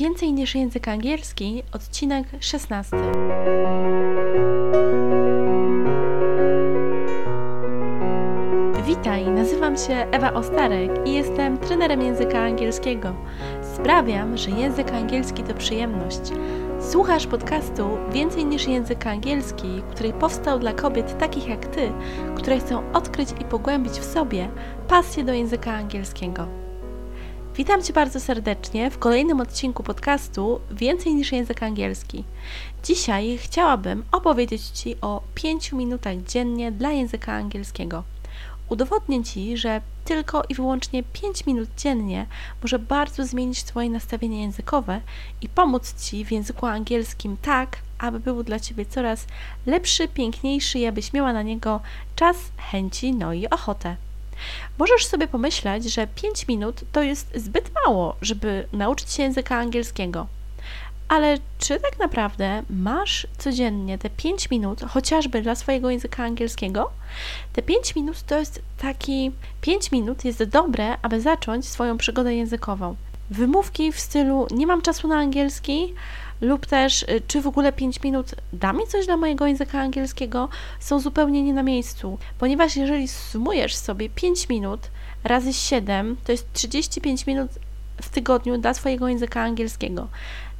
Więcej niż język angielski, odcinek 16. Witaj, nazywam się Ewa Ostarek i jestem trenerem języka angielskiego. Sprawiam, że język angielski to przyjemność. Słuchasz podcastu Więcej niż język angielski, który powstał dla kobiet takich jak ty, które chcą odkryć i pogłębić w sobie pasję do języka angielskiego. Witam Cię bardzo serdecznie w kolejnym odcinku podcastu Więcej niż język angielski. Dzisiaj chciałabym opowiedzieć Ci o 5 minutach dziennie dla języka angielskiego. Udowodnię Ci, że tylko i wyłącznie 5 minut dziennie może bardzo zmienić Twoje nastawienie językowe i pomóc Ci w języku angielskim tak, aby był dla Ciebie coraz lepszy, piękniejszy i abyś miała na niego czas, chęci, no i ochotę. Możesz sobie pomyśleć, że 5 minut to jest zbyt mało, żeby nauczyć się języka angielskiego. Ale czy tak naprawdę masz codziennie te 5 minut, chociażby dla swojego języka angielskiego? Te 5 minut to jest taki. 5 minut jest dobre, aby zacząć swoją przygodę językową. Wymówki w stylu nie mam czasu na angielski, lub też y, czy w ogóle 5 minut da mi coś dla mojego języka angielskiego, są zupełnie nie na miejscu, ponieważ jeżeli sumujesz sobie 5 minut razy 7, to jest 35 minut w tygodniu dla Twojego języka angielskiego.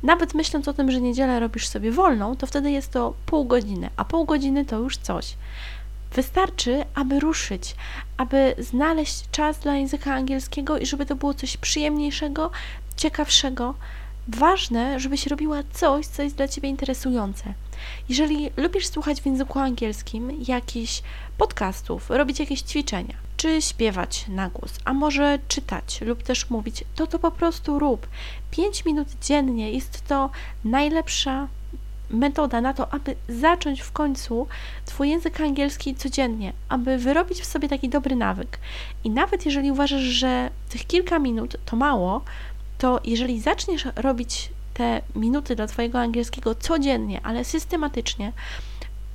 Nawet myśląc o tym, że niedzielę robisz sobie wolną, to wtedy jest to pół godziny, a pół godziny to już coś. Wystarczy, aby ruszyć, aby znaleźć czas dla języka angielskiego i żeby to było coś przyjemniejszego, ciekawszego, ważne, żebyś robiła coś, co jest dla Ciebie interesujące. Jeżeli lubisz słuchać w języku angielskim jakichś podcastów, robić jakieś ćwiczenia, czy śpiewać na głos, a może czytać lub też mówić, to to po prostu rób. 5 minut dziennie jest to najlepsza metoda na to, aby zacząć w końcu Twój język angielski codziennie, aby wyrobić w sobie taki dobry nawyk. I nawet jeżeli uważasz, że tych kilka minut to mało, to jeżeli zaczniesz robić te minuty dla Twojego angielskiego codziennie, ale systematycznie,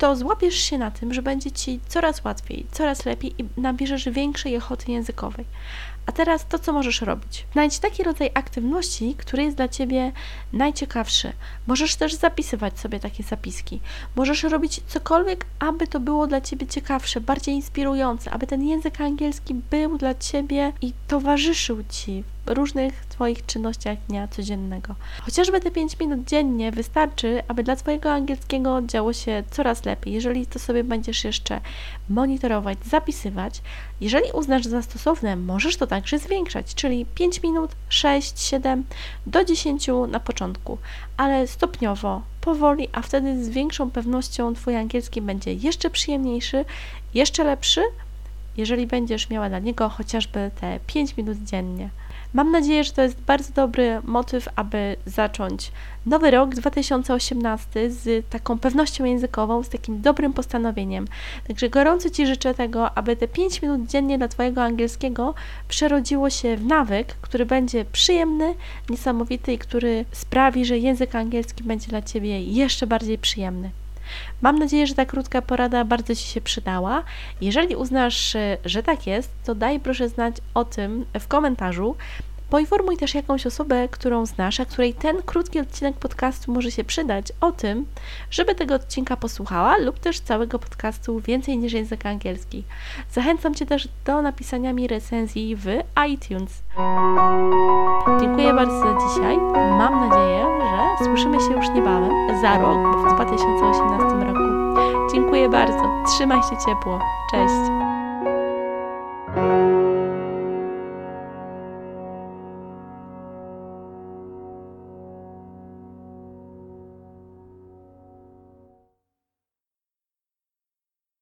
to złapiesz się na tym, że będzie Ci coraz łatwiej, coraz lepiej i nabierzesz większej ochoty językowej. A teraz to, co możesz robić. Znajdź taki rodzaj aktywności, który jest dla Ciebie najciekawszy. Możesz też zapisywać sobie takie zapiski. Możesz robić cokolwiek, aby to było dla Ciebie ciekawsze, bardziej inspirujące, aby ten język angielski był dla Ciebie i towarzyszył Ci różnych Twoich czynnościach dnia codziennego. Chociażby te 5 minut dziennie wystarczy, aby dla Twojego angielskiego działo się coraz lepiej. Jeżeli to sobie będziesz jeszcze monitorować, zapisywać, jeżeli uznasz za stosowne, możesz to także zwiększać, czyli 5 minut, 6, 7 do 10 na początku, ale stopniowo, powoli, a wtedy z większą pewnością Twój angielski będzie jeszcze przyjemniejszy, jeszcze lepszy, jeżeli będziesz miała dla niego chociażby te 5 minut dziennie. Mam nadzieję, że to jest bardzo dobry motyw, aby zacząć nowy rok 2018 z taką pewnością językową, z takim dobrym postanowieniem. Także gorąco Ci życzę tego, aby te 5 minut dziennie dla Twojego angielskiego przerodziło się w nawyk, który będzie przyjemny, niesamowity i który sprawi, że język angielski będzie dla Ciebie jeszcze bardziej przyjemny. Mam nadzieję, że ta krótka porada bardzo Ci się przydała. Jeżeli uznasz, że tak jest, to daj proszę znać o tym w komentarzu. Poinformuj też jakąś osobę, którą znasz, a której ten krótki odcinek podcastu może się przydać, o tym, żeby tego odcinka posłuchała lub też całego podcastu więcej niż język angielski. Zachęcam Cię też do napisania mi recenzji w iTunes. Dziękuję bardzo za dzisiaj. Mam nadzieję, słyszymy się już niebawem, za rok, w 2018 roku. Dziękuję bardzo. Trzymaj się ciepło. Cześć.